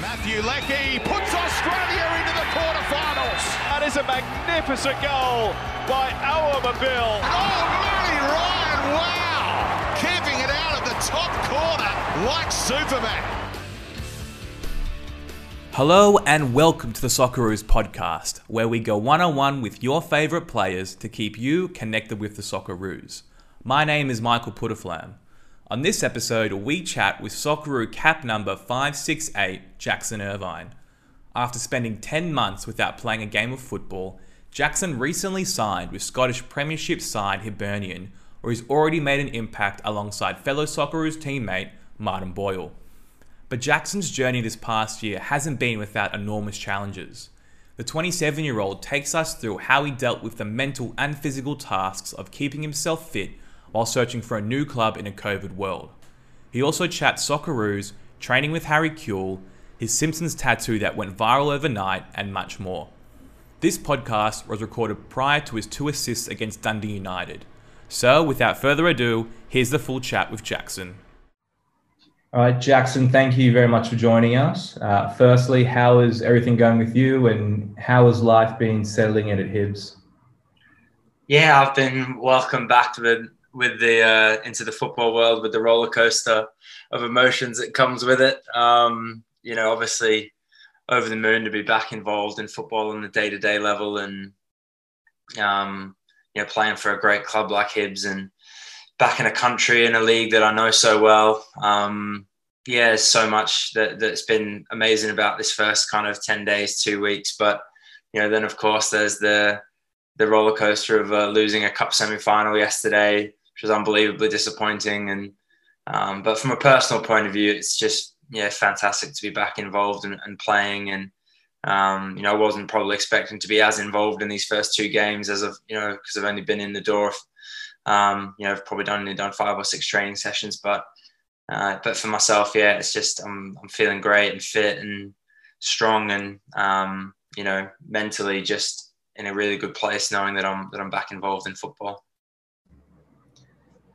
Matthew Leckie puts Australia into the quarterfinals. That is a magnificent goal by Awer Mabil. Oh, Matty Ryan, wow! Keeping it out of the top corner like Superman. Hello and welcome to the Socceroos podcast, where we go one on one with your favourite players to keep you connected with the Socceroos. My name is Michael Putterflam. On this episode, we chat with Socceroo cap number 568, Jackson Irvine. After spending 10 months without playing a game of football, Jackson recently signed with Scottish Premiership side Hibernian, where he's already made an impact alongside fellow Socceroos teammate Martin Boyle. But Jackson's journey this past year hasn't been without enormous challenges. The 27 year old takes us through how he dealt with the mental and physical tasks of keeping himself fit while searching for a new club in a COVID world. He also chats Socceroos, training with Harry Kewell, his Simpsons tattoo that went viral overnight, and much more. This podcast was recorded prior to his two assists against Dundee United. So, without further ado, here's the full chat with Jackson. All right, Jackson, thank you very much for joining us. Uh, firstly, how is everything going with you and how has life been settling in at Hibs? Yeah, I've been welcomed back to the with the uh, into the football world with the roller coaster of emotions that comes with it. Um, you know, obviously over the moon to be back involved in football on the day to day level and um, you know playing for a great club like Hibs and back in a country in a league that I know so well. Um, yeah, so much that that's been amazing about this first kind of ten days, two weeks. But you know, then of course there's the the roller coaster of uh, losing a cup semi final yesterday, which was unbelievably disappointing. And um, but from a personal point of view, it's just yeah fantastic to be back involved and, and playing. And um, you know, I wasn't probably expecting to be as involved in these first two games as I've you know because I've only been in the door. Um, you know, I've probably only done five or six training sessions, but uh, but for myself, yeah, it's just I'm I'm feeling great and fit and strong and um, you know mentally just in a really good place, knowing that I'm that I'm back involved in football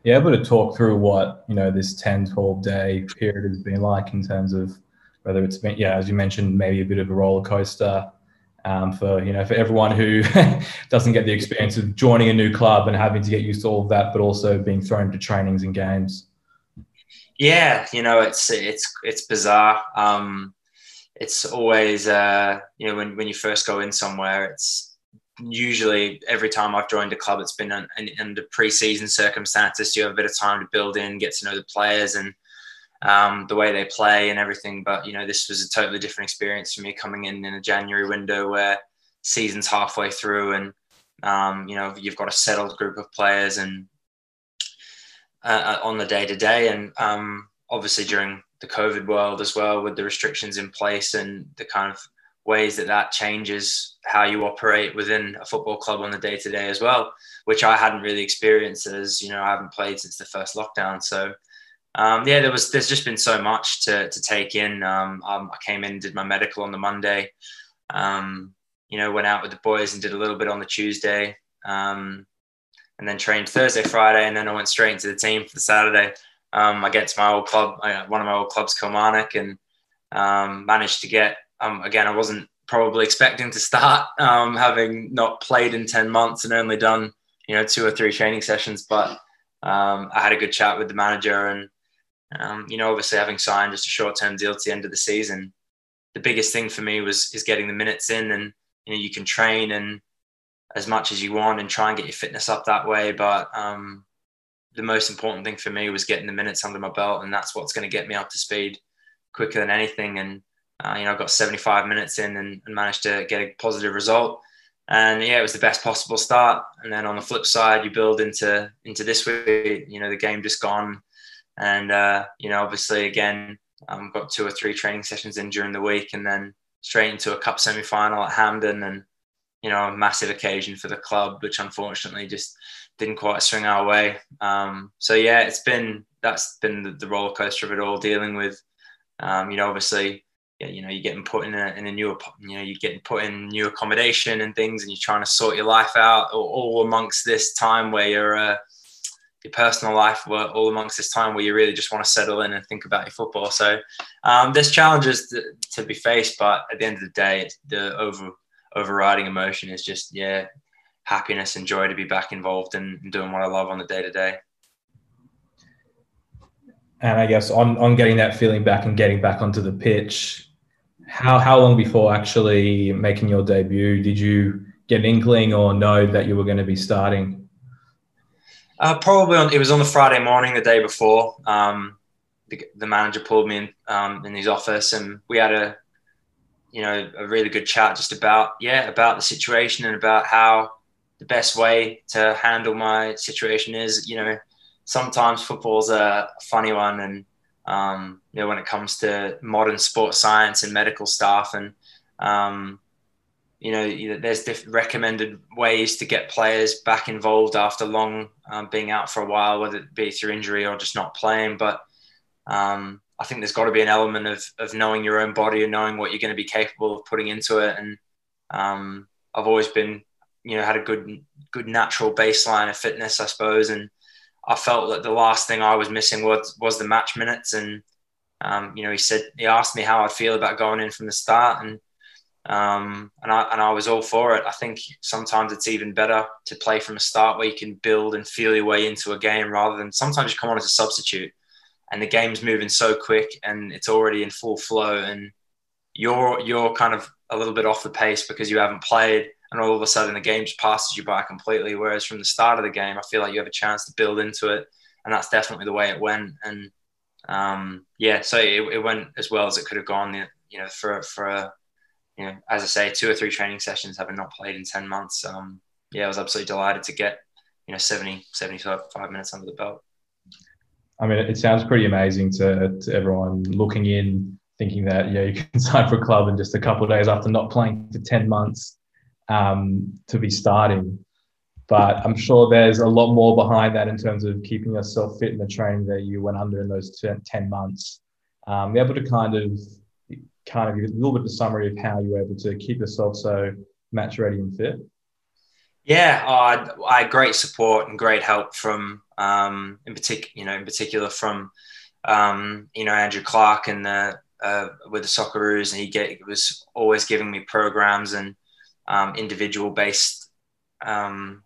yeah, able to talk through what, you know, this 10, 12 day period has been like in terms of whether it's been, yeah, as you mentioned, maybe a bit of a roller coaster um, for, you know, for everyone who doesn't get the experience of joining a new club and having to get used to all of that, but also being thrown to trainings and games. Yeah, you know, it's, it's, it's bizarre. Um, it's always, uh, you know, when, when you first go in somewhere, it's, usually every time I've joined a club, it's been under pre-season circumstances. You have a bit of time to build in, get to know the players and um, the way they play and everything. But you know, this was a totally different experience for me coming in in a January window where season's halfway through and um, you know you've got a settled group of players and uh, uh on the day to day and um, obviously during the COVID world as well with the restrictions in place and the kind of ways that that changes how you operate within a football club on the day to day as well, which I hadn't really experienced as you know I haven't played since the first lockdown. So um, yeah, there was there's just been so much to to take in. Um, um, I came in, did my medical on the Monday. Um, you know, went out with the boys and did a little bit on the Tuesday, um, and then trained Thursday, Friday, and then I went straight into the team for the Saturday um, against my old club, uh, one of my old clubs, Kilmarnock, and managed to get um, again, I wasn't probably expecting to start, um, having not played in 10 months and only done, you know, two or three training sessions. But um, I had a good chat with the manager and, um, you know, obviously having signed just a short term deal to the end of the season, the biggest thing for me was is getting the minutes in and, you know, you can train and as much as you want and try and get your fitness up that way. But um, the most important thing for me was getting the minutes under my belt. And that's what's going to get me up to speed quicker than anything. And, uh, you know, I got 75 minutes in and, and, managed to get a positive result. And yeah, it was the best possible start. And then on the flip side, you build into into this week. You know, the game just gone, and uh, you know, obviously, again, um, got two or three training sessions in during the week, and then straight into a cup semi final at Hampden, and you know, a massive occasion for the club, which unfortunately just didn't quite swing our way. Um, so yeah, it's been that's been the, the roller coaster of it all, dealing with, um, you know, obviously you know you're getting put in a, in a new you know you're getting put in new accommodation and things and you're trying to sort your life out all, amongst this time where you're uh, your personal life were all amongst this time where you really just want to settle in and think about your football. So um, there's challenges to, to, be faced, but at the end of the day, the over overriding emotion is just yeah, happiness and joy to be back involved and doing what I love on the day to day. And I guess on on getting that feeling back and getting back onto the pitch, how how long before actually making your debut did you get an inkling or know that you were going to be starting? Uh, probably on, it was on the Friday morning, the day before. Um, the, the, manager pulled me in um, in his office, and we had a, you know, a really good chat just about yeah about the situation and about how the best way to handle my situation is. You know, sometimes football's a funny one, and um, you know when it comes to modern sports science and medical stuff, and um, you know, there's different recommended ways to get players back involved after long um, being out for a while, whether it be through injury or just not playing. But um, I think there's got to be an element of, of knowing your own body and knowing what you're going to be capable of putting into it. And um, I've always been, you know, had a good, good natural baseline of fitness, I suppose. And I felt that the last thing I was missing was, was the match minutes. And, um, you know, he said, he asked me how I feel about going in from the start. And, um, and I and I was all for it. I think sometimes it's even better to play from a start where you can build and feel your way into a game rather than sometimes you come on as a substitute and the game's moving so quick and it's already in full flow and you're you're kind of a little bit off the pace because you haven't played and all of a sudden the game just passes you by completely. Whereas from the start of the game, I feel like you have a chance to build into it, and that's definitely the way it went. And um, yeah, so it, it, went as well as it could have gone. You know, for for a you know, as I say, two or three training sessions, having not played in 10 months. Um, yeah, I was absolutely delighted to get, you know, 70, 75 minutes under the belt. I mean, it sounds pretty amazing to, to everyone looking in, thinking that, yeah, you can sign for a club in just a couple of days after not playing for 10 months um, to be starting. But I'm sure there's a lot more behind that in terms of keeping yourself fit in the training that you went under in those 10 months. Um, be able to kind of kind of give a little bit of a summary of how you were able to keep yourself so match ready and fit? Yeah, uh, I had great support and great help from, um, in particular, you know, in particular from, um, you know, Andrew Clark and the uh, with the Socceroos, and he get, was always giving me programs and um, individual based, um,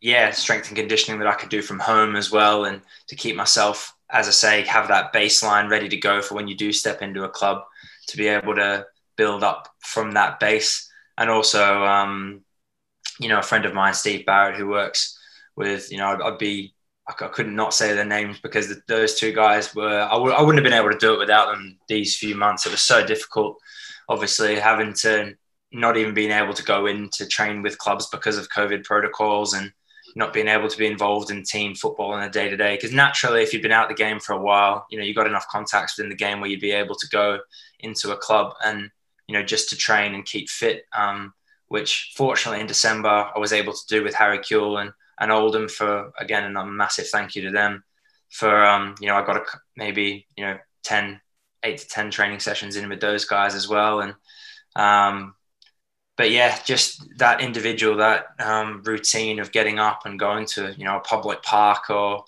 yeah, strength and conditioning that I could do from home as well, and to keep myself as I say, have that baseline ready to go for when you do step into a club to be able to build up from that base. And also, um, you know, a friend of mine, Steve Barrett, who works with, you know, I'd, I'd be, I, couldn't not say their names because those two guys were, I w- I wouldn't have been able to do it without them these few months. It was so difficult, obviously, having to not even being able to go in to train with clubs because of COVID protocols and, not being able to be involved in team football on a day to day. Because naturally, if you've been out the game for a while, you know, you've got enough contacts within the game where you'd be able to go into a club and, you know, just to train and keep fit. Um, which fortunately in December I was able to do with Harry Kewell and, and Oldham for, again, and a massive thank you to them for, um, you know, I got a, maybe, you know, 10, eight to 10 training sessions in with those guys as well. And, um, but yeah, just that individual, that um, routine of getting up and going to you know a public park or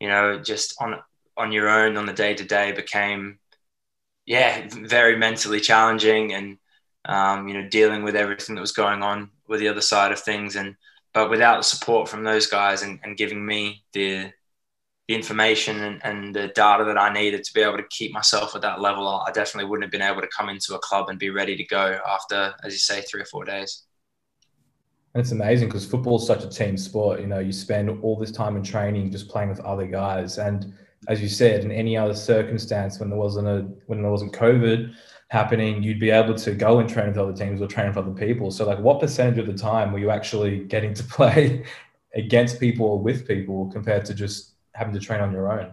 you know just on on your own on the day to day became yeah very mentally challenging and um, you know dealing with everything that was going on with the other side of things. And but without the support from those guys and, and giving me the the information and, and, the data that I needed to be able to keep myself at that level, I definitely wouldn't have been able to come into a club and be ready to go after, as you say, three or four days. And it's amazing because football is such a team sport. You know, you spend all this time in training just playing with other guys. And as you said, in any other circumstance, when there wasn't a when there wasn't COVID happening, you'd be able to go and train with other teams or train with other people. So, like, what percentage of the time were you actually getting to play against people or with people compared to just having to train on your own?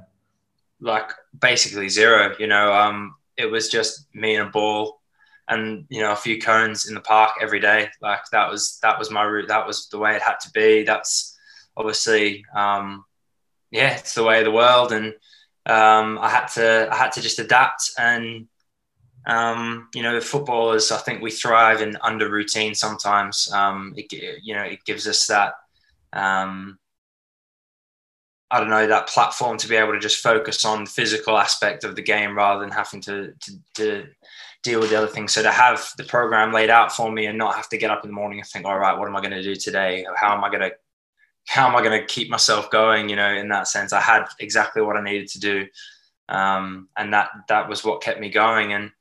Like basically zero. You know, um, it was just me and a ball, and you know a few cones in the park every day. Like that was that was my route. That was the way it had to be. That's obviously, um, yeah, it's the way of the world, and um, I had to I had to just adapt and. Um, you know, footballers, I think we thrive in under routine sometimes. Um, it, you know, it gives us that, um, I don't know that platform to be able to just focus on the physical aspect of the game rather than having to, to, to deal with the other things. So to have the program laid out for me and not have to get up in the morning and think, all right, what am I going to do today? How am I going to how am I going to keep myself going? You know, in that sense, I had exactly what I needed to do, um, and that that was what kept me going. And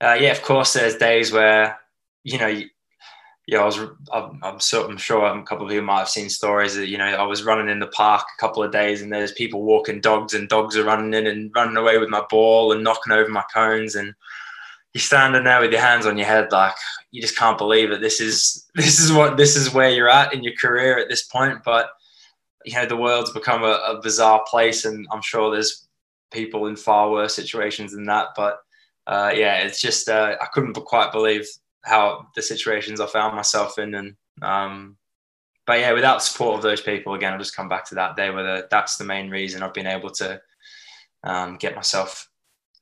uh, yeah, of course, there's days where you know yeah, I was. I'm, so, I'm sure a couple of people might have seen stories that you know I was running in the park a couple of days, and there's people walking dogs, and dogs are running in and running away with my ball and knocking over my cones, and you're standing there with your hands on your head, like you just can't believe it. This is this is what this is where you're at in your career at this point. But you know the world's become a, a bizarre place, and I'm sure there's people in far worse situations than that. But uh, yeah, it's just uh, I couldn't quite believe how the situations I found myself in. And um, but yeah, without support of those people, again, I'll just come back to that. They were the that's the main reason I've been able to um, get myself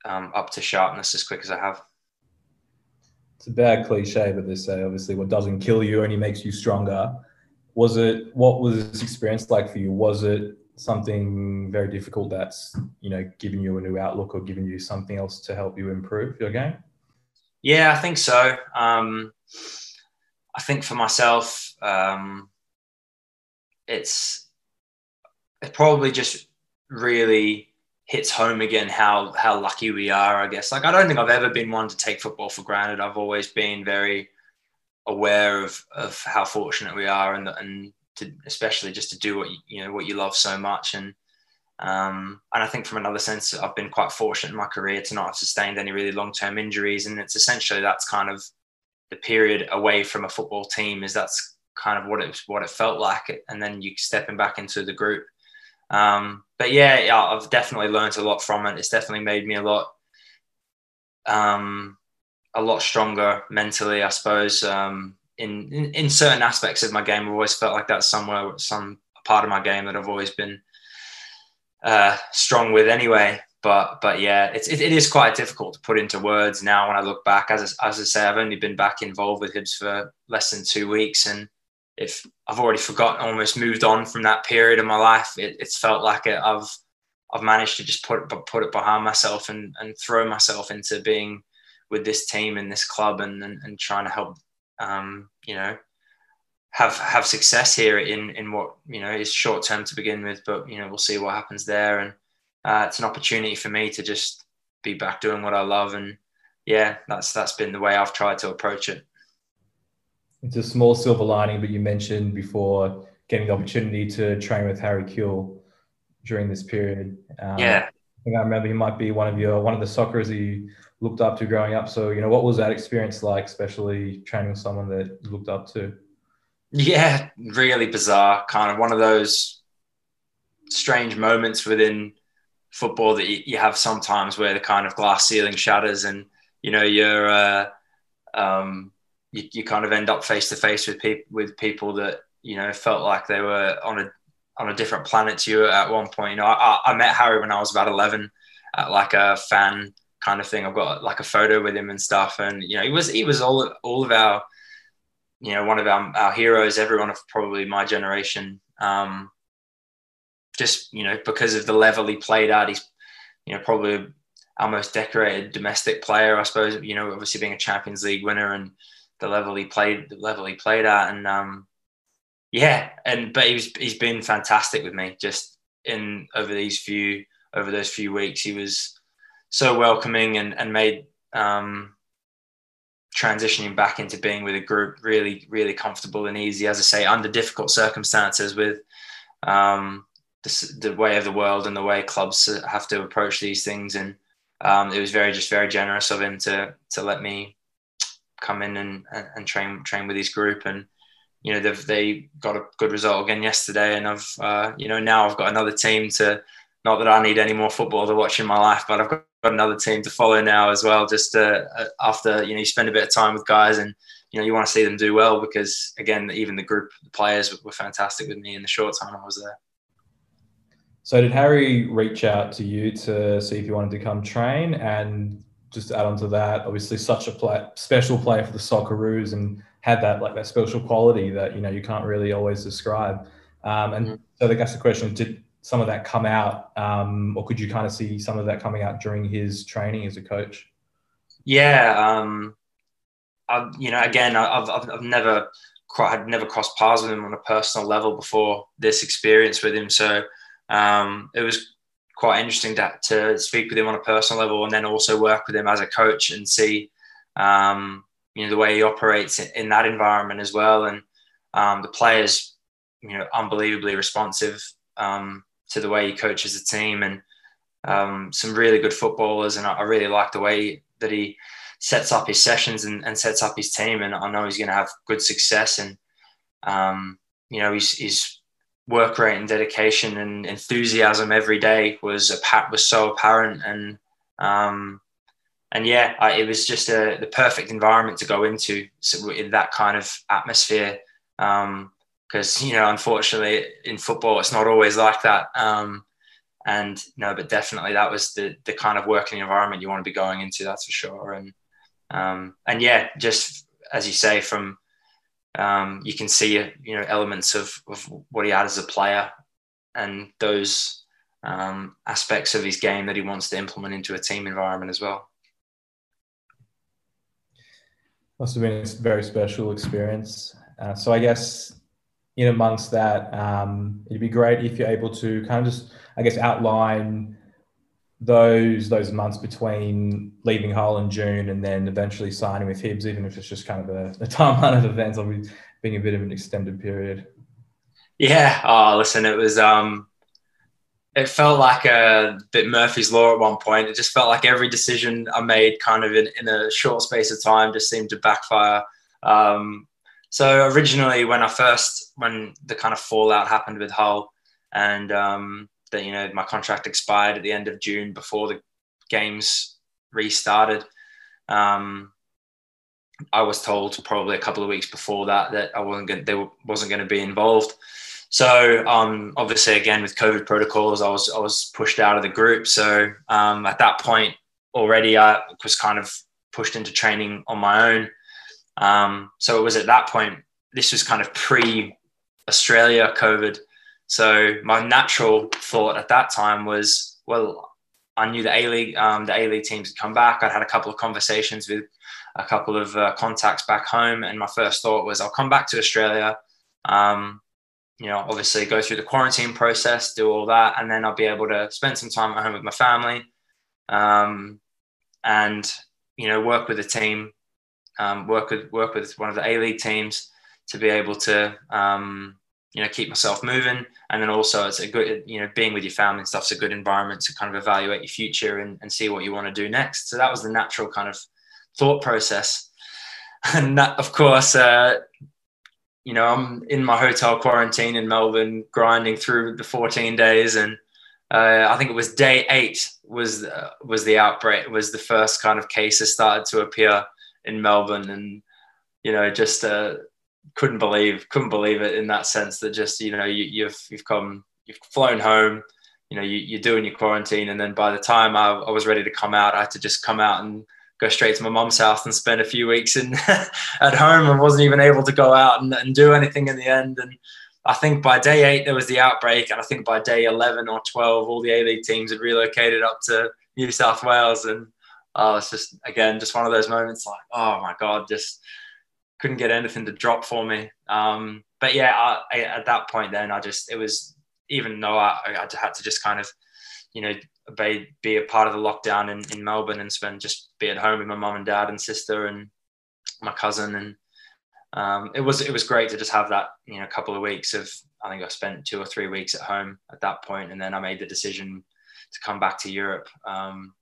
um, up to sharpness as quick as I have. It's a bad cliche, but they say obviously what doesn't kill you only makes you stronger. Was it what was this experience like for you? Was it something very difficult that's you know giving you a new outlook or giving you something else to help you improve your game? Yeah, I think so. Um, I think for myself, um, it's it probably just really hits home again how how lucky we are. I guess like I don't think I've ever been one to take football for granted. I've always been very aware of of how fortunate we are, and and to, especially just to do what you, you know what you love so much and um, and I think from another sense, I've been quite fortunate in my career to not have sustained any really long term injuries. And it's essentially that's kind of the period away from a football team is that's kind of what it what it felt like. And then you stepping back into the group. Um, but yeah, I've definitely learned a lot from it. It's definitely made me a lot, um, a lot stronger mentally, I suppose. Um, in, in, in certain aspects of my game, I've always felt like that's somewhere, some part of my game that I've always been uh, strong with anyway. But but yeah, it's it, it is quite difficult to put into words now when I look back. As as I say, I've only been back involved with Hibs for less than two weeks, and if I've already forgotten, almost moved on from that period of my life, it, it's felt like it, I've I've managed to just put put it behind myself and and throw myself into being with this team and this club and and, and trying to help um, you know have have success here in in what you know is short term to begin with, but you know we'll see what happens there, and uh, it's an opportunity for me to just be back doing what I love, and yeah, that's that's been the way I've tried to approach it. It's a small silver lining, but you mentioned before getting the opportunity to train with Harry Kewell during this period. Um, yeah, I think I remember he might be one of your one of the Socceroos you looked up to growing up. So you know, what was that experience like, especially training with someone that you looked up to? Yeah, really bizarre. Kind of one of those strange moments within football that you, have sometimes where the kind of glass ceiling shatters and you know you're uh, um, you, you kind of end up face to face with people with people that you know felt like they were on a on a different planet to you at one point. You know, I, I met Harry when I was about eleven at like a fan kind of thing. I've got like a photo with him and stuff, and you know, he was he was all all of our you know, one of our, our heroes, everyone of probably my generation. Um, just, you know, because of the level he played at, he's, you know, probably our most decorated domestic player, I suppose, you know, obviously being a Champions League winner and the level he played, the level he played at. And, um, yeah, and, but he's, he's been fantastic with me just in over these few, over those few weeks. He was so welcoming and, and made, um, transitioning back into being with a group really really comfortable and easy as i say under difficult circumstances with um, the, the, way of the world and the way clubs have to approach these things. And um, it was very just very generous of him to to let me come in and, and train train with his group. And you know they've they got a good result again yesterday. And i've uh, you know now i've got another team to not that i need any more football to watch in my life but i've got got another team to follow now as well. Just uh, after you know you spend a bit of time with guys and you know you want to see them do well because again even the group the players were fantastic with me in the short time I was there. So did Harry reach out to you to see if you wanted to come train and just add on to that, obviously such a play, special player for the Socceroos and had that like that special quality that you know you can't really always describe. Um, and mm-hmm. so I guess the question did some of that come out, um, or could you kind of see some of that coming out during his training as a coach? Yeah, um, I, you know, again, I've, I've, I've never had never crossed paths with him on a personal level before this experience with him, so um, it was quite interesting to, to speak with him on a personal level and then also work with him as a coach and see um, you know the way he operates in, in that environment as well and um, the players you know unbelievably responsive um, to the way he coaches the team and um, some really good footballers. And I, I, really like the way that he sets up his sessions and, and sets up his team. And I know he's going to have good success. And um, you know he's work rate and dedication and enthusiasm every day was a, was so apparent. And um, and yeah I, it was just a, the perfect environment to go into so in that kind of atmosphere because you know unfortunately in football it's not always like that um, and no but definitely that was the the kind of working environment you want to be going into that's for sure and um, and yeah just as you say from um, you can see you know elements of, of what he had as a player and those um, aspects of his game that he wants to implement into a team environment as well. Must have been a very special experience. Uh, so I guess in amongst that, um, it'd be great if you're able to kind of just, I guess, outline those those months between leaving Hull in June and then eventually signing with Hibs, even if it's just kind of a, a timeline of events, I'll be being a bit of an extended period. Yeah. Oh, listen, it was um, it felt like a bit Murphy's law at one point. It just felt like every decision I made, kind of in, in a short space of time, just seemed to backfire. Um, so originally, when I first when the kind of fallout happened with Hull, and um, that you know my contract expired at the end of June before the games restarted. Um, I was told probably a couple of weeks before that that I wasn't going, they wasn't going to be involved. So um, obviously, again with COVID protocols, I was I was pushed out of the group. So um, at that point, already I was kind of pushed into training on my own. Um, so it was at that point. This was kind of pre Australia COVID. So my natural thought at that time was, well, I knew the A League, um, the A League teams had come back. I'd had a couple of conversations with a couple of uh, contacts back home, and my first thought was, I'll come back to Australia. Um, you know, obviously go through the quarantine process, do all that, and then I'll be able to spend some time at home with my family, um, and you know, work with a team, um, work with work with one of the A League teams to be able to um, you know keep myself moving. And then also it's a good you know being with your family and stuff's a good environment to kind of evaluate your future and, and see what you want to do next. So that was the natural kind of thought process. And that of course uh, you know i'm in my hotel quarantine in melbourne grinding through the 14 days. And uh, i think it was day eight was uh, was the outbreak was the first kind of cases started to appear in melbourne and you know just uh, couldn't believe couldn't believe it in that sense that just you know you, you've you've come you've flown home you know you, are doing your quarantine. And then by the time I, I, was ready to come out i had to just come out and go straight to my mom's house and spend a few weeks in at home and wasn't even able to go out and, and do anything in the end. And i think by day eight there was the outbreak. And i think by day 11 or 12 all the a-league teams had relocated up to new south wales. And oh, it's just again just one of those moments like oh my god just couldn't get anything to drop for me. Um, but yeah, I, I, at that point, then I just it was even though I, I had to just kind of, you know, be, be a part of the lockdown in, in Melbourne and spend just be at home with my mum and dad and sister and my cousin and um, it was it was great to just have that you know couple of weeks of I think I spent two or three weeks at home at that point and then I made the decision to come back to Europe. Um,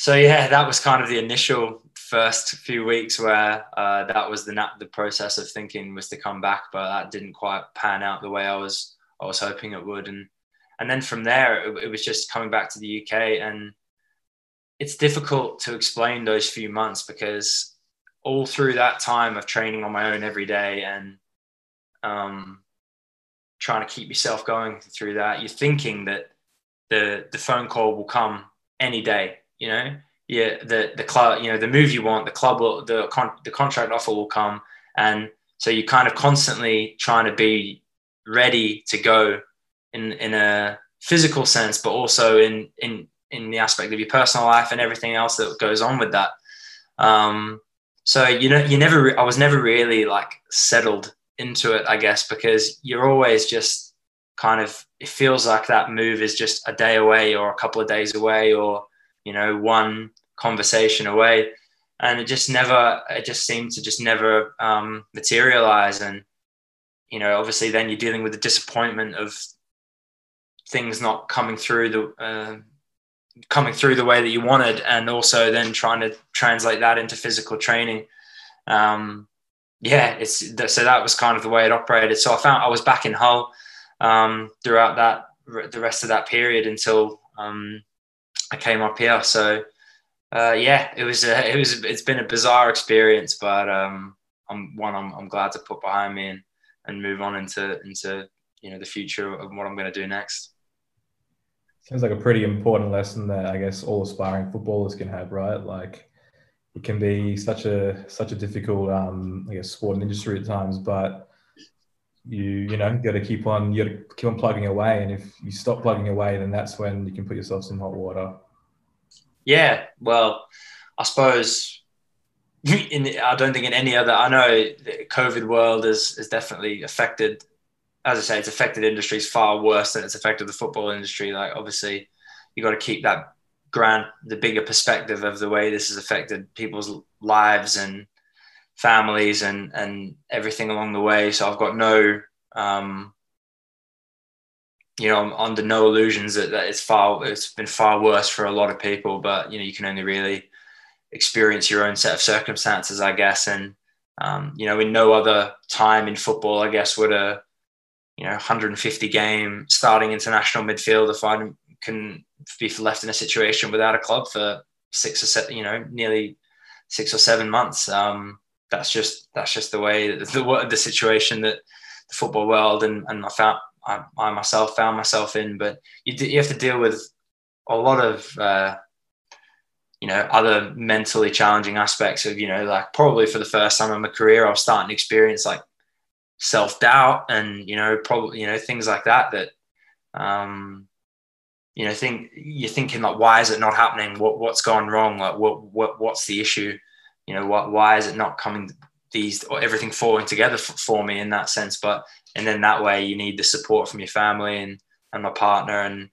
so yeah, that was kind of the initial first few weeks where uh, that was the the process of thinking was to come back, but that didn't quite pan out the way I was I was hoping it would, and and then from there it, it was just coming back to the UK, and it's difficult to explain those few months because all through that time of training on my own every day and um, trying to keep yourself going through that, you're thinking that the the phone call will come any day, you know yeah, the the club, you know, the move you want, the club will, the con- the contract offer will come, and so you're kind of constantly trying to be ready to go in in a physical sense, but also in in in the aspect of your personal life and everything else that goes on with that. Um, so you know, you never. I was never really like settled into it, I guess, because you're always just kind of. It feels like that move is just a day away, or a couple of days away, or you know, one conversation away, and it just never. It just seemed to just never um, materialize, and you know, obviously, then you're dealing with the disappointment of things not coming through the uh, coming through the way that you wanted, and also then trying to translate that into physical training. Um, yeah, it's so that was kind of the way it operated. So I found I was back in Hull um, throughout that the rest of that period until um, I came up here. So uh, yeah, it was a, it was it's been a bizarre experience, but um, I'm one I'm, I'm glad to put behind me and and move on into into you know the future of what I'm going to do next. Sounds like a pretty important lesson that I guess all aspiring footballers can have, right? Like it can be such a such a difficult, um, I guess, sport and industry at times, but you you know got to keep on you got to keep on plugging away, and if you stop plugging away, then that's when you can put yourself in hot water. Yeah, well, I suppose in I don't think in any other I know the COVID world is has definitely affected as I say, it's affected industries far worse than it's affected the football industry. Like obviously, you got to keep that grand, the bigger perspective of the way this has affected people's lives and families and and everything along the way. So I've got no, um, you know, I'm under no illusions that, that it's far it's been far worse for a lot of people. But you know, you can only really experience your own set of circumstances, I guess. And um, you know, in no other time in football, I guess would a you know 150 game starting international midfielder find can be left in a situation without a club for six or seven, you know, nearly six or seven months. Um, that's just that's just the way the the situation that the football world and and I found I, I myself found myself in. But you you have to deal with a lot of uh, you know other mentally challenging aspects of you know like probably for the first time in my career I was starting to experience like self doubt and you know probably you know things like that that um, you know think you're thinking like why is it not happening? What what's gone wrong? Like what what what's the issue you know what why is it not coming these or everything falling together for, for me in that sense but and then that way you need the support from your family and and my partner and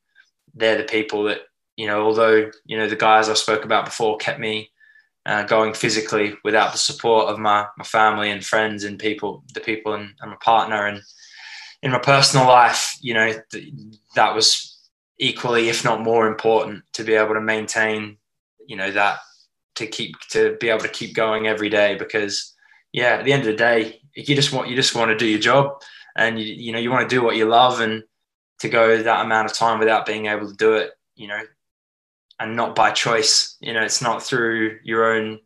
they're the people that you know although you know the guys I spoke about before kept me uh, going physically without the support of my, my family and friends and people, the people and, and my partner. And in my personal life, you know, th- that was equally, if not more important to be able to maintain, you know, that to keep, to be able to keep going every day because yeah, at the end of the day, you just want, you just want to do your job and you, you know, you want to do what you love and to go that amount of time without being able to do it, you know, and not by choice. You know, it's not through your own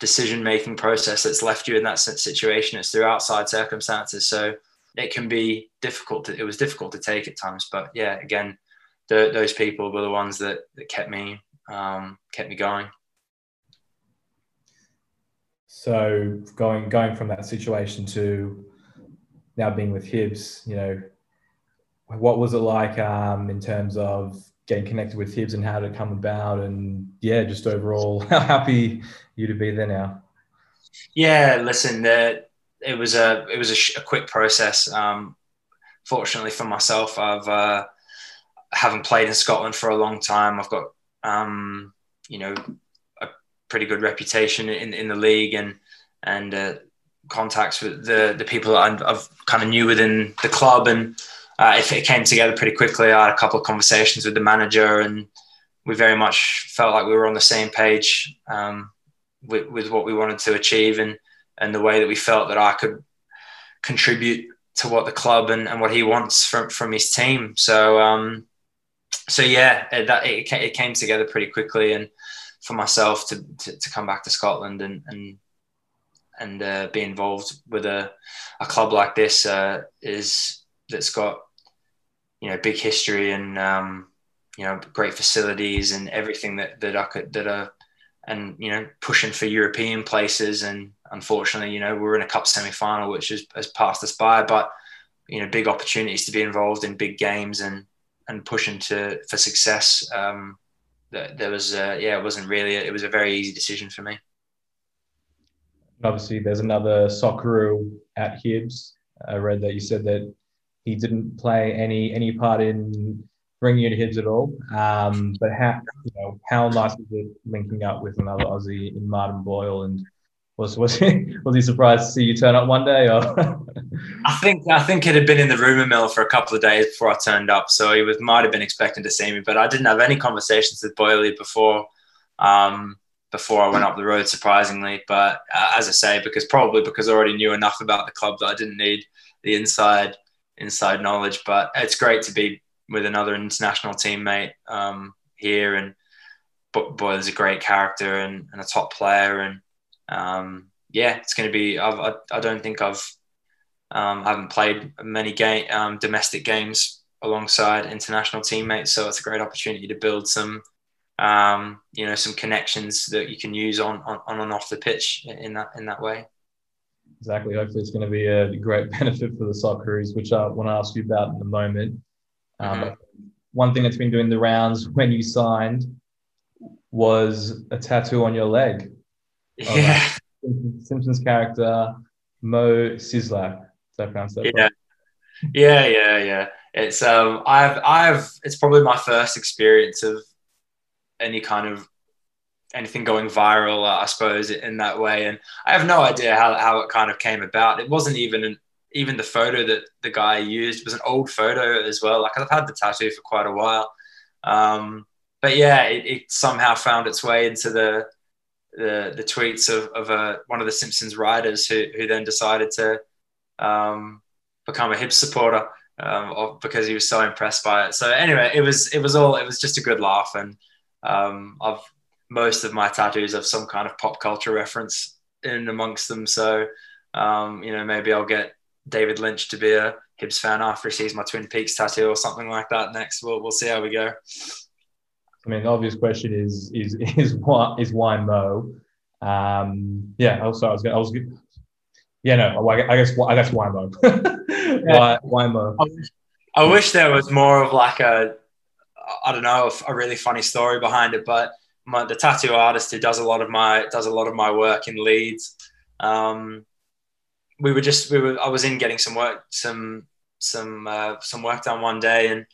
decision making process that's left you in that situation. It's through outside circumstances. So it can be difficult. To, it was difficult to take at times, but yeah, again, the, those people were the ones that, that kept me um, kept me going. So going going from that situation to now being with Hibs, you know, what was it like um, in terms of getting connected with Hibs and how did it come about, and yeah, just overall, how happy you to be there now. Yeah, listen, the, it was a it was a, sh- a quick process. Um, fortunately for myself, I've uh, haven't played in Scotland for a long time. I've got um, you know pretty good reputation in in the league and and uh, contacts with the the people that I've kind of knew within the club and uh, it, it, came together pretty quickly. I had a couple of conversations with the manager, and we very much felt like we were on the same page um, with, with what we wanted to achieve and and the way that we felt that I could contribute to what the club and, and what he wants from from his team. So um, so yeah, it, that it, it came together pretty quickly, and for myself to, to, to come back to Scotland and and and uh, be involved with a, a club like this uh, is that's got you know big history and um, you know great facilities and everything that that I could that are and you know pushing for European places and unfortunately you know we're in a cup semi final which has, has passed us by but you know, big opportunities to be involved in big games and and pushing to for success. Um, there was, uh, yeah, it wasn't really. It was a very easy decision for me. Obviously, there's another Socceroo at Hibs. I read that you said that he didn't play any any part in bringing you to Hibs at all. Um, but how you know how nice is it linking up with another Aussie in Martin Boyle and was was he was he surprised to see you turn up one day? Or I think I think it had been in the rumor mill for a couple of days before I turned up, so he was might have been expecting to see me, but I didn't have any conversations with Boyle before um, before I went up the road. Surprisingly, but uh, as I say, because probably because I already knew enough about the club that I didn't need the inside inside knowledge. But it's great to be with another international teammate um, here, and Boyle's a great character and, and a top player and um, yeah, it's going to be. I've, I, I don't think I've um, haven't played many game um, domestic games alongside international teammates, so it's a great opportunity to build some um, you know some connections that you can use on, on on and off the pitch in that in that way. Exactly. Hopefully, it's going to be a great benefit for the Socceroos, which I want to ask you about in a moment. Um, mm-hmm. One thing that's been doing the rounds when you signed was a tattoo on your leg. Yeah. Simpsons character Moe Szyslak. So I pronounce that. Yeah. Right? Yeah, yeah, yeah. It's um, I've, I've, it's probably my first experience of any kind of anything going viral, I suppose, in that way. And I have no idea how, how it kind of came about. It wasn't even an, even the photo that the guy used was an old photo as well. Like I've had the tattoo for quite a while. Um, but yeah, it, it somehow found its way into the the, the tweets of, of a, one of the Simpsons writers who, who then decided to um, become a Hibs supporter um, of, because he was so impressed by it. So anyway, it was it was all it was just a good laugh, and um, I've most of my tattoos have some kind of pop culture reference in amongst them. So um, you know maybe I'll get David Lynch to be a Hibs fan after he sees my Twin Peaks tattoo or something like that next. We'll we'll see how we go. I mean, the obvious question is is is what is why Moe? Um, yeah. Also, I was going. I was yeah. No, I guess I guess why Moe? why why Moe? I wish there was more of like a I don't know a really funny story behind it, but my, the tattoo artist who does a lot of my does a lot of my work in Leeds. Um, we were just we were I was in getting some work some some uh, some work done one day and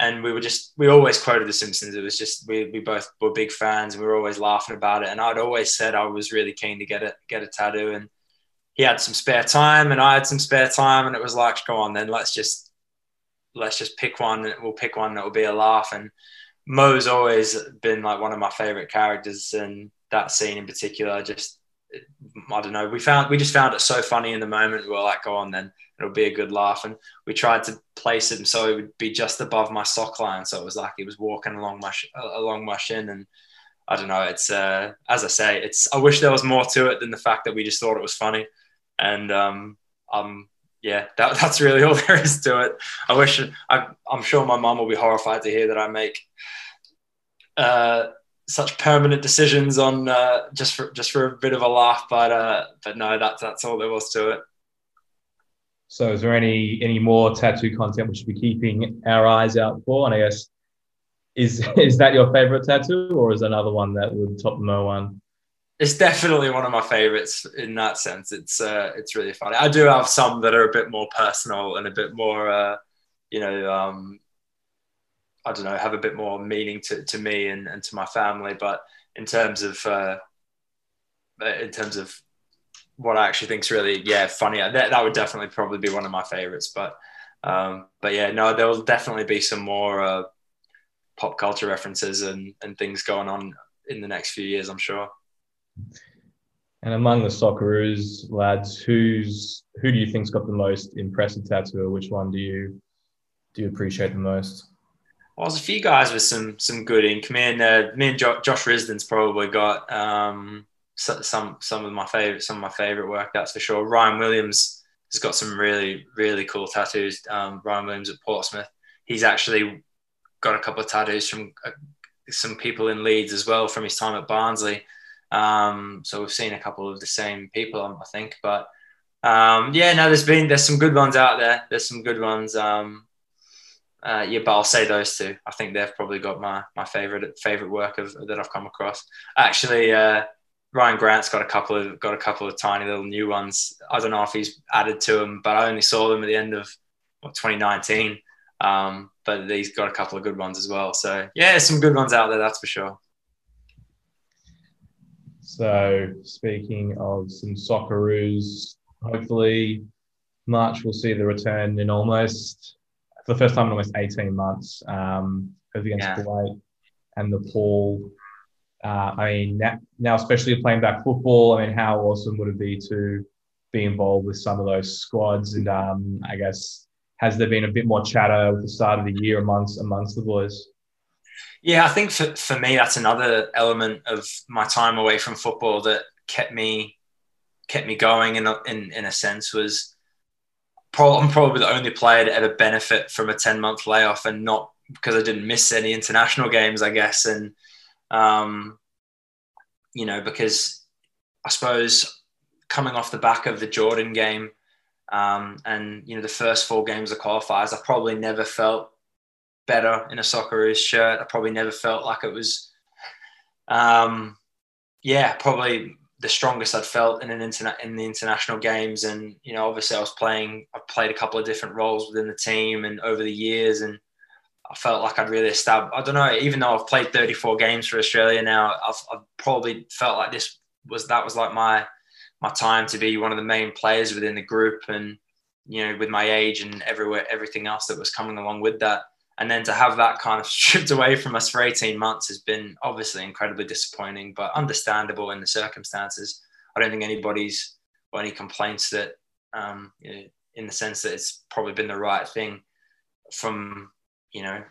and we were just we always quoted the simpsons. It was just we, we both were big fans and we were always laughing about it. And i'd always said i was really keen to get it get a tattoo. And he had some spare time and i had some spare time. And it was like go on then let's just let's just pick one we'll pick one that will be a laugh. And Moe's always been like one of my favorite characters and that scene in particular. Just i don't know. We found we just found it so funny in the moment. We were like go on then it'll be a good laugh. And we tried to place him so he would be just above my sock line, so it was like he was walking along my sh- along my shin. And I don't know. It's uh, as I say, it's. I wish there was more to it than the fact that we just thought it was funny. And um, um, yeah, that, that's really all there is to it. I wish I, am sure my mom will be horrified to hear that I make uh, such permanent decisions on uh, just for just for a bit of a laugh. But uh, but no, that's that's all there was to it. So, is there any any more tattoo content we should be keeping our eyes out for? And I guess is is that your favorite tattoo, or is another one that would top no one? It's definitely one of my favorites in that sense. It's uh, it's really funny. I do have some that are a bit more personal and a bit more, uh, you know, um, I don't know, have a bit more meaning to, to me and, and to my family. But in terms of uh, in terms of what I actually think is really yeah funny. That, that would definitely probably be one of my favorites. But um, but yeah, no, there will definitely be some more uh, pop culture references and and things going on in the next few years. I'm sure. And among the Socceroos lads, who's who do you think's got the most impressive tattoo? Which one do you do you appreciate the most? Well, there's a few guys with some some good ink. Me and uh, me and jo- Josh Risdon's probably got. Um, some some of my favorite some of my favorite work that's for sure. Ryan Williams has got some really really cool tattoos. Um, Ryan Williams at Portsmouth. He's actually got a couple of tattoos from uh, some people in Leeds as well from his time at Barnsley. Um, so we've seen a couple of the same people, I think. But Um, yeah, no, there's been there's some good ones out there. There's some good ones. Um, uh, yeah, but I'll say those two. I think they've probably got my my favorite favorite work of that I've come across. Actually, uh, Rhyan Grant's got a couple of got a couple of tiny little new ones. I don't know if he's added to them, but I only saw them at the end of what, 2019. Um, but he's got a couple of good ones as well. So yeah, some good ones out there, that's for sure. So speaking of some Socceroos, hopefully March will see the return in almost for the first time in almost 18 months um, against yeah. Kuwait and Nepal. Uh, I mean, now, especially playing back football, I mean, how awesome would it be to be involved with some of those squads? And um, I guess, has there been a bit more chatter at the start of the year amongst amongst the boys? Yeah, I think for, for me, that's another element of my time away from football that kept me kept me going in a, in, in a sense was I'm probably the only player to ever benefit from a 10 month layoff and not because I didn't miss any international games, I guess. And, um, you know, because I suppose coming off the back of the Jordan game um, and, you know, the first four games of qualifiers, I probably never felt better in a Socceroos shirt. I probably never felt like it was, um, yeah, probably the strongest I'd felt in an internet in the international games. And you know, obviously, I was playing. I played a couple of different roles within the team, and over the years, and I felt like I'd really established. I don't know. Even though I've played 34 games for Australia now, I've, I've probably felt like this was that was like my my time to be one of the main players within the group, and you know, with my age and everywhere, everything else that was coming along with that and then to have that kind of stripped away from us for 18 months has been obviously incredibly disappointing but understandable in the circumstances i don't think anybody's got any complaints that um, you know, in the sense that it's probably been the right thing from you know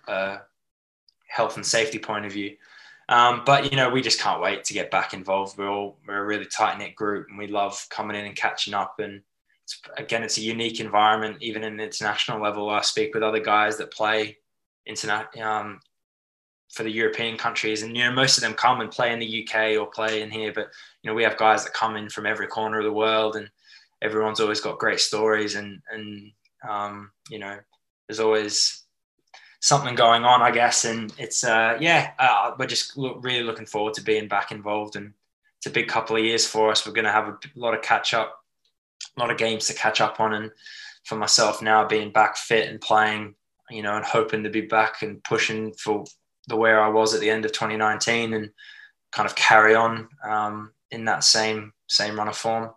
health and safety point of view. Um, but you know we just can't wait to get back involved. We're all we're a really tight knit group and we love coming in and catching up. And it's, again it's a unique environment even in the international level. I speak with other guys that play internet um, for the European countries, and you know most of them come and play in the UK or play in here. But you know we have guys that come in from every corner of the world, and everyone's always got great stories, and and um, you know there's always something going on, I guess. And it's uh, yeah, uh, we're just really looking forward to being back involved, and it's a big couple of years for us. We're going to have a lot of catch up, a lot of games to catch up on, and for myself now being back fit and playing you know, and hoping to be back and pushing for the where I was at the end of 2019 and kind of carry on um, in that same same run of form.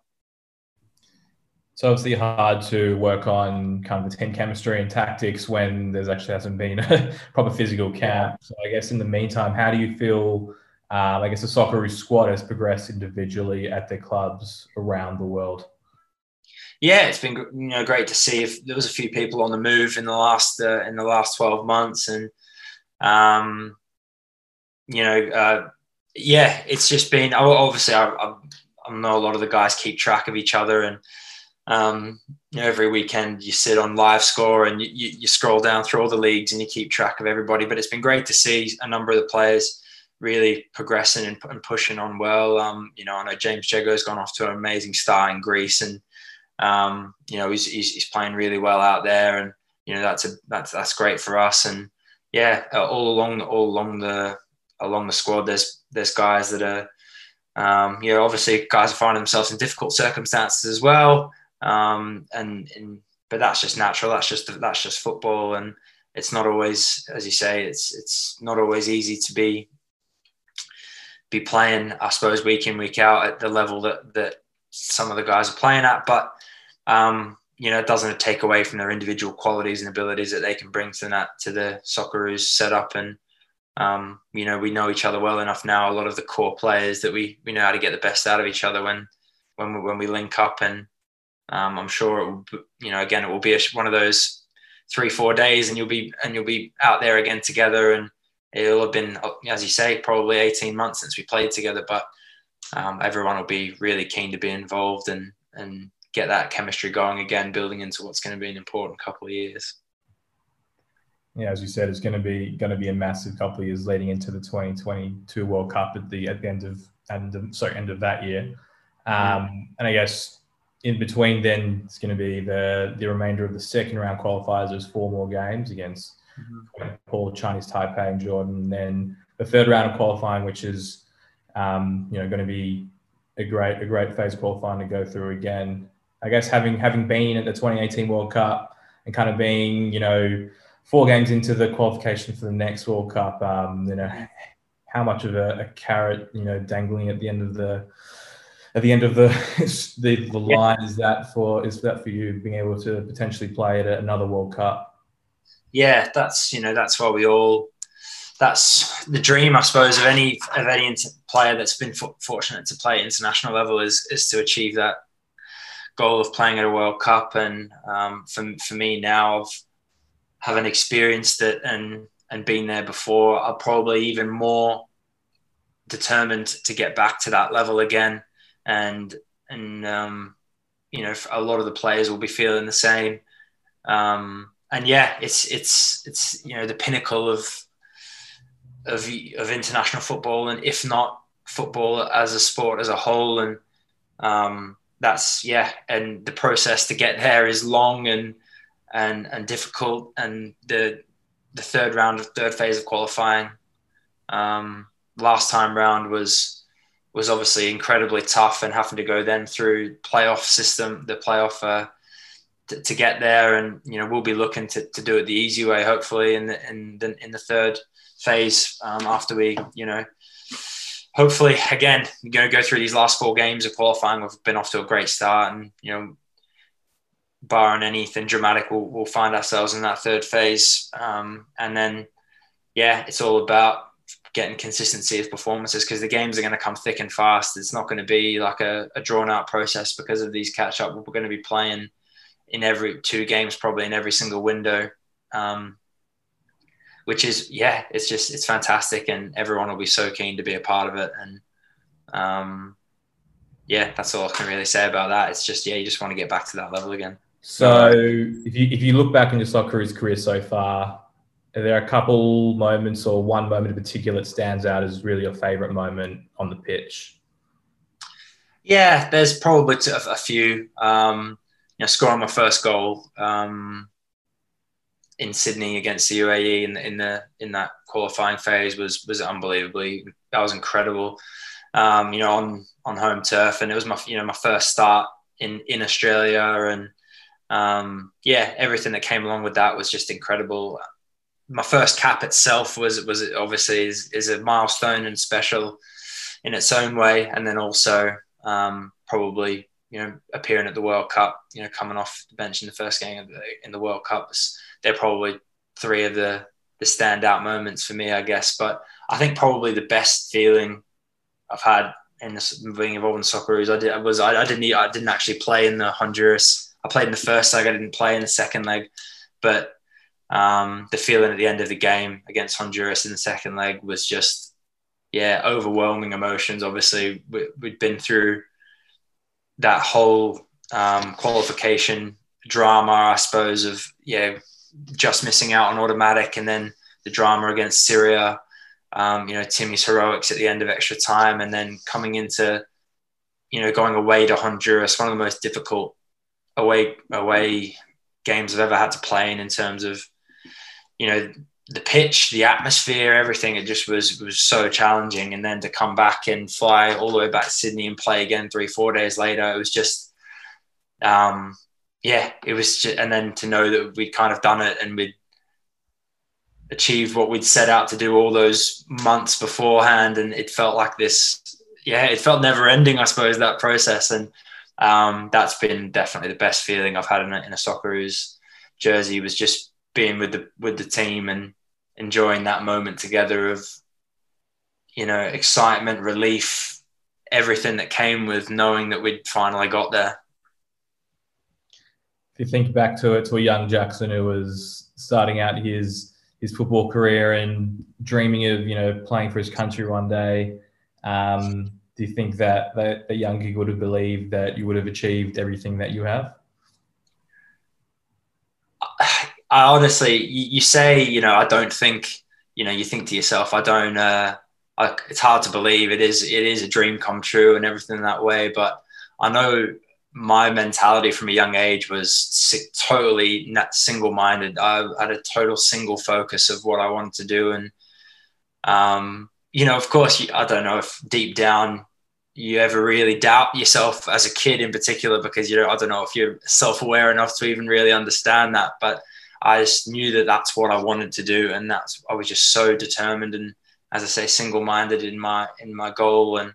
So obviously hard to work on kind of the team chemistry and tactics when there's actually hasn't been a proper physical camp. So I guess in the meantime, how do you feel? Um, I guess the soccer squad has progressed individually at their clubs around the world yeah, it's been you know great to see if there was a few people on the move in the last uh, in the last twelve months, and um, you know, uh, yeah, it's just been obviously I, I, I, know a lot of the guys keep track of each other, and um, you know, every weekend you sit on live score and you, you, you scroll down through all the leagues and you keep track of everybody. But it's been great to see a number of the players really progressing and, and pushing on well. Um, you know, I know James Jeggo's gone off to an amazing start in Greece and um, you know, he's, he's, he's, playing really well out there, and you know that's a that's that's great for us. And yeah, uh, all along all along the along the squad, there's there's guys that are, um, you know, obviously guys are finding themselves in difficult circumstances as well. Um, and, and but that's just natural. That's just that's just football, and it's not always, as you say, it's it's not always easy to be be playing. I suppose week in week out at the level that that some of the guys are playing at, but um, you know, it doesn't take away from their individual qualities and abilities that they can bring to that to the Socceroos setup. And um, you know, we know each other well enough now. A lot of the core players that we we know how to get the best out of each other when when we, when we link up. And um, I'm sure it will, you know, again, it will be a, one of those three four days, and you'll be and you'll be out there again together. And it'll have been, as you say, probably 18 months since we played together, but um, everyone will be really keen to be involved and and get that chemistry going again, building into what's going to be an important couple of years. Yeah, as you said, it's going to be going to be a massive couple of years leading into the 2022 World Cup at the at the end of and sorry end of that year. Um, and I guess in between, then it's going to be the the remainder of the second round qualifiers. There's four more games against mm-hmm. Nepal, Chinese Taipei, and Jordan. And then the third round of qualifying, which is um, you know going to be a great a great phase of qualifying to go through again. I guess having having been at the 2018 World Cup and kind of being you know four games into the qualification for the next World Cup, um, you know how much of a, a carrot you know dangling at the end of the at the end of the the, the line is that for is that for you being able to potentially play at another World Cup? Yeah, that's you know that's why we all that's the dream, I suppose, of any of any player that's been fortunate to play at international level is is to achieve that goal of playing at a World Cup. And um, for for me now, I've having experienced it and and been there before, I'm probably even more determined to get back to that level again and and um, you know a lot of the players will be feeling the same. Um, and yeah, it's it's it's you know the pinnacle of of of international football, and if not football as a sport as a whole, and um, that's yeah, and the process to get there is long and and and difficult, and the the third round of third phase of qualifying um, last time round was was obviously incredibly tough and having to go then through playoff system, the playoff uh, to, get there. And, you know, we'll be looking to, to do it the easy way, hopefully in the, in the, in the third phase um, after we, you know, hopefully again, going to go through these last four games of qualifying. We've been off to a great start and, you know, barring anything dramatic, we'll, we'll find ourselves in that third phase. Um, and then, yeah, it's all about getting consistency of performances because the games are going to come thick and fast. It's not going to be like a, a drawn out process because of these catch up. We're going to be playing in every two games, probably in every single window. Um, which is yeah, it's just it's fantastic, and everyone will be so keen to be a part of it. And um, yeah, that's all I can really say about that. It's just yeah, you just want to get back to that level again. So if you if you look back in your Socceroos career so far, are there a couple moments or one moment in particular that stands out as really your favorite moment on the pitch? Yeah, there's probably a, few. Um, you know, scoring my first goal um, in Sydney against the UAE in, in the in that qualifying phase was was unbelievably. That was incredible. Um, you know, on on home turf, and it was my you know my first start in in Australia, and um, yeah, everything that came along with that was just incredible my first cap itself was was obviously is, is a milestone and special in its own way, and then also um, probably you know appearing at the World Cup, you know coming off the bench in the first game the, in the World Cup, they're probably three of the the standout moments for me, I guess. But I think probably the best feeling I've had in this, being involved in Socceroos, I did was I, I didn't I didn't actually play in the Honduras. I played in the first leg. I didn't play in the second leg, but um, the feeling at the end of the game against Honduras in the second leg was just, yeah, overwhelming emotions. Obviously, we, had been through that whole um, qualification drama, I suppose, of yeah, just missing out on automatic, and then the drama against Syria. Um, you know, Timmy's heroics at the end of extra time, and then coming into, you know, going away to Honduras, one of the most difficult away away games I've ever had to play in in terms of you know the pitch, the atmosphere, everything. It just was was so challenging. And then to come back and fly all the way back to Sydney and play again three four days later, it was just, um, yeah, it was. Just, and then to know that we'd kind of done it and we'd achieved what we'd set out to do all those months beforehand, and it felt like this. Yeah, it felt never ending. I suppose that process, and um, that's been definitely the best feeling I've had in a, in a Socceroos jersey. Was just being with the with the team and enjoying that moment together of you know excitement relief everything that came with knowing that we'd finally got there. If you think back to it to a young jackson who was starting out his his football career and dreaming of you know playing for his country one day um, do you think that that the young gig would have believed that you would have achieved everything that you have I honestly, you, you, say, you know, I don't think, you know, you think to yourself, I don't. Uh, I, it's hard to believe it is. It is a dream come true and everything that way. But I know my mentality from a young age was totally not single-minded. I had a total single focus of what I wanted to do, and um, you know, of course, I don't know if deep down you ever really doubt yourself as a kid in particular because you know I don't know if you're self-aware enough to even really understand that, but I just knew that that's what I wanted to do, and that's I was just so determined and, as I say, single-minded in my in my goal, and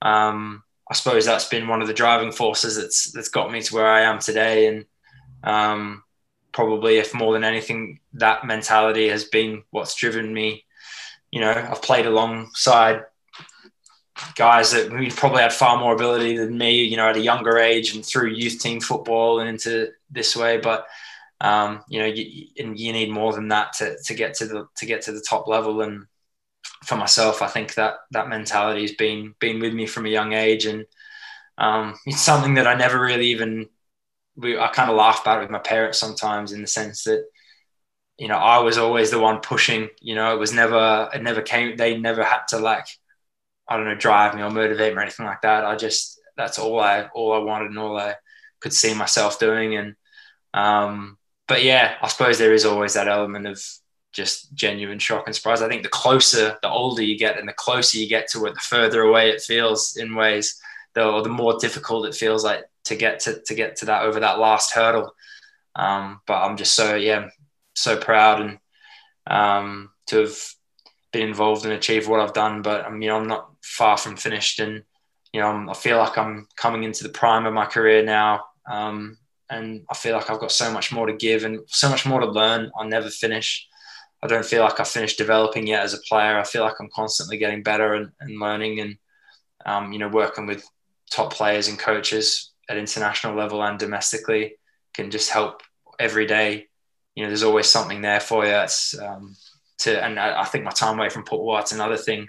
um, I suppose that's been one of the driving forces that's that's got me to where I am today, and um, probably if more than anything, that mentality has been what's driven me. You know, I've played alongside guys that we probably had far more ability than me, you know, at a younger age and through youth team football and into this way. But um, you know, you, and you need more than that to, to get to the to get to the top level. And for myself, I think that that mentality has been been with me from a young age, and um, it's something that I never really even. We, I kind of laugh about it with my parents sometimes in the sense that you know I was always the one pushing. You know, it was never it never came. They never had to like I don't know, drive me or motivate me or anything like that. I just that's all I all I wanted and all I could see myself doing. And um, but yeah, I suppose there is always that element of just genuine shock and surprise. I think the closer, the older you get, and the closer you get to it, the further away it feels in ways, though, or the more difficult it feels like to get to to get to that over that last hurdle. Um, but I'm just so yeah, so proud and um, to have been involved and achieved what I've done. But I mean, I'm not far from finished, and you know, I'm, i feel like I'm coming into the prime of my career now, um, and I feel like I've got so much more to give and so much more to learn. I'll never finish. I don't feel like I've finished developing yet as a player. I feel like I'm constantly getting better and, and learning, and um, you know, working with top players and coaches at international level and domestically can just help every day. You know, there's always something there for you. It's um, to, and I, I think my time away from Port White's another thing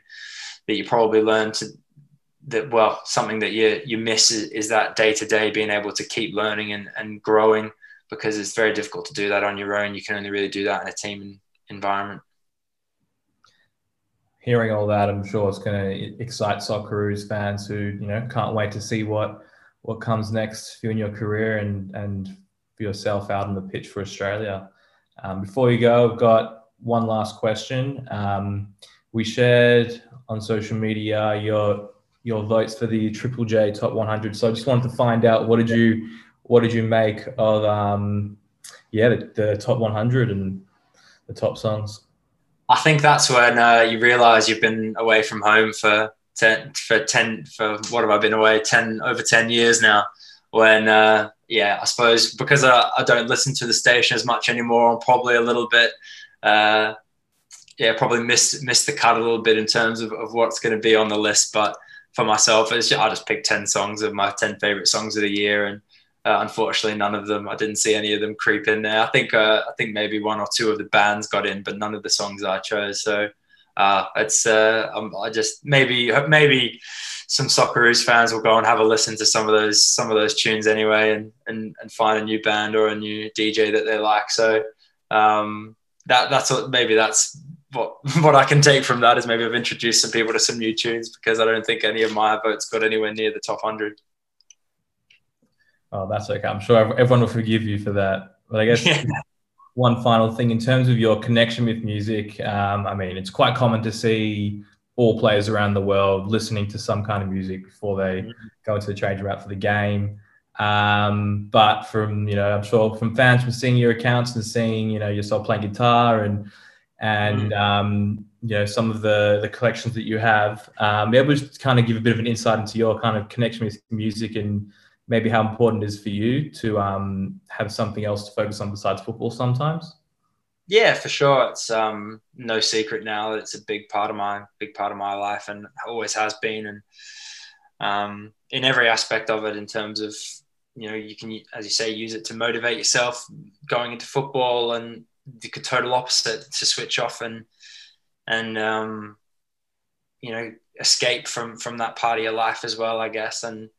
that you probably learn to that well something that you you miss is, is that day to day being able to keep learning and, and growing because it's very difficult to do that on your own. You can only really do that in a team environment. Hearing all that i'm sure it's going to excite socceroos fans who you know can't wait to see what what comes next for you in your career and and for yourself out on the pitch for australia. Um, before you go i've got one last question. Um, we shared on social media your your votes for the Triple J Top 100. So I just wanted to find out what did you what did you make of um, yeah the, the top 100 and the top songs. I think that's when uh, you realise you've been away from home for ten for ten for what have I been away ten over ten years now. When uh, yeah, I suppose because I, I don't listen to the station as much anymore, I'm probably a little bit uh, yeah, probably missed missed the cut a little bit in terms of, of what's going to be on the list. But for myself, it's just, I just picked ten songs of my ten favorite songs of the year, and uh, unfortunately, none of them I didn't see any of them creep in there. I think uh, I think maybe one or two of the bands got in, but none of the songs I chose. So uh, it's uh, I just maybe maybe some Socceroos fans will go and have a listen to some of those some of those tunes anyway, and and, and find a new band or a new DJ that they like. So. Um, that that's what maybe that's what what I can take from that is maybe I've introduced some people to some new tunes because I don't think any of my votes got anywhere near the top hundred. Oh, that's okay. I'm sure everyone will forgive you for that. But I guess yeah. one final thing in terms of your connection with music. Um, I mean, it's quite common to see all players around the world listening to some kind of music before they mm-hmm. go into the change route for the game. Um, but from you know, I'm sure from fans from seeing your accounts and seeing you know yourself playing guitar and and mm. um, you know some of the the collections that you have, um, be able to kind of give a bit of an insight into your kind of connection with music and maybe how important it is for you to um, have something else to focus on besides football sometimes. Yeah, for sure. It's um, no secret now that it's a big part of my big part of my life and always has been, and um, in every aspect of it in terms of you know you can as you say use it to motivate yourself going into football and the total opposite to switch off and and um, you know escape from from that part of your life as well i guess and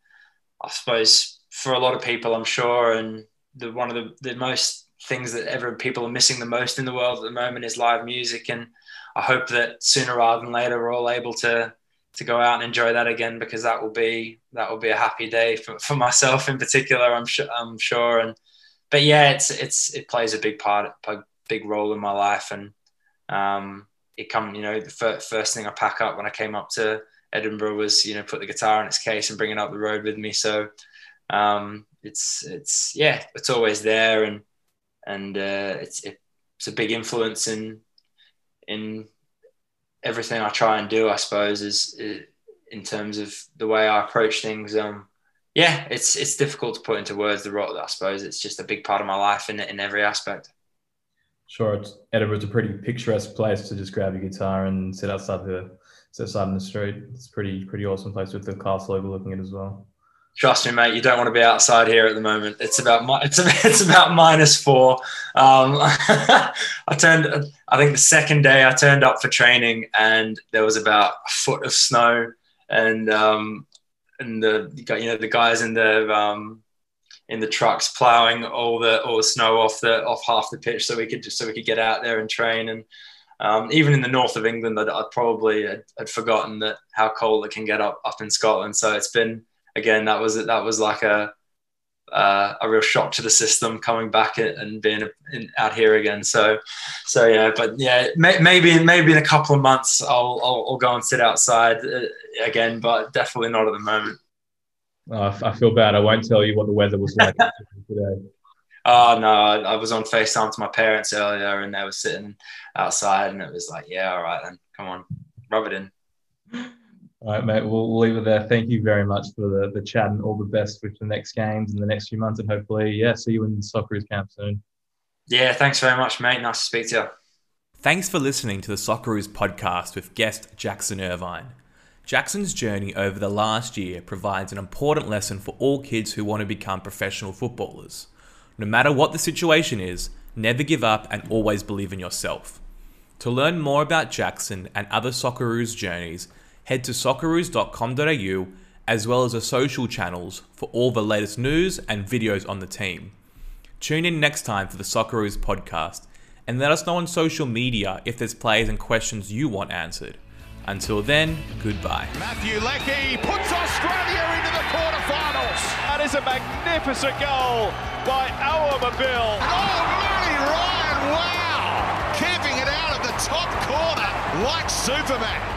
i suppose for a lot of people i'm sure and the one of the, the most things that ever people are missing the most in the world at the moment is live music and i hope that sooner rather than later we're all able to to go out and enjoy that again because that will be that will be a happy day for, for myself in particular. I'm sure. I'm sure. And but yeah, it's it's it plays a big part, big role in my life, and um, it come you know the first, first thing I pack up when I came up to Edinburgh was you know put the guitar in its case and bring it up the road with me. So um, it's it's yeah, it's always there, and and uh, it's it's a big influence in in everything I try and do. I suppose is, is in terms of the way I approach things. Um, yeah, it's it's difficult to put into words the role. I suppose it's just a big part of my life in in every aspect. Sure, it's, Edinburgh's a pretty picturesque place to just grab your guitar and sit outside the sit outside in the street. It's pretty pretty awesome place with the castle overlooking it as well. Trust me, mate. You don't want to be outside here at the moment. It's about it's it's about minus four. Um, I turned. I think the second day I turned up for training, and there was about a foot of snow, and um, and the you know the guys in the um, in the trucks plowing all the all the snow off the off half the pitch so we could just so we could get out there and train and um, even in the north of England I'd, I'd probably had, had, forgotten that how cold it can get up up in Scotland so it's been again that was that was like a uh, a real shock to the system coming back and being in, out here again. So, so yeah, but yeah, may, maybe maybe in a couple of months I'll, I'll, I'll go and sit outside uh, again, but definitely not at the moment. Oh, I feel bad. I won't tell you what the weather was like today. Oh no, I was on FaceTime to my parents earlier, and they were sitting outside, and it was like, yeah, all right, then come on, rub it in. All right, mate. We'll, we'll leave it there. Thank you very much for the, the chat and all the best with the next games and the next few months, and hopefully, yeah, see you in the Socceroos camp soon. Yeah, thanks very much, mate. Nice to speak to you. Thanks for listening to the Socceroos podcast with guest Jackson Irvine. Jackson's journey over the last year provides an important lesson for all kids who want to become professional footballers. No matter what the situation is, never give up and always believe in yourself. To learn more about Jackson and other Socceroos journeys, head to socceroos.com.au as well as the social channels for all the latest news and videos on the team. Tune in next time for the Socceroos podcast and let us know on social media if there's players and questions you want answered. Until then, goodbye. Matthew Leckie puts Australia into the quarterfinals. That is a magnificent goal by Awer Mabil. Oh, Matty Ryan, wow! Keeping it out of the top corner like Superman.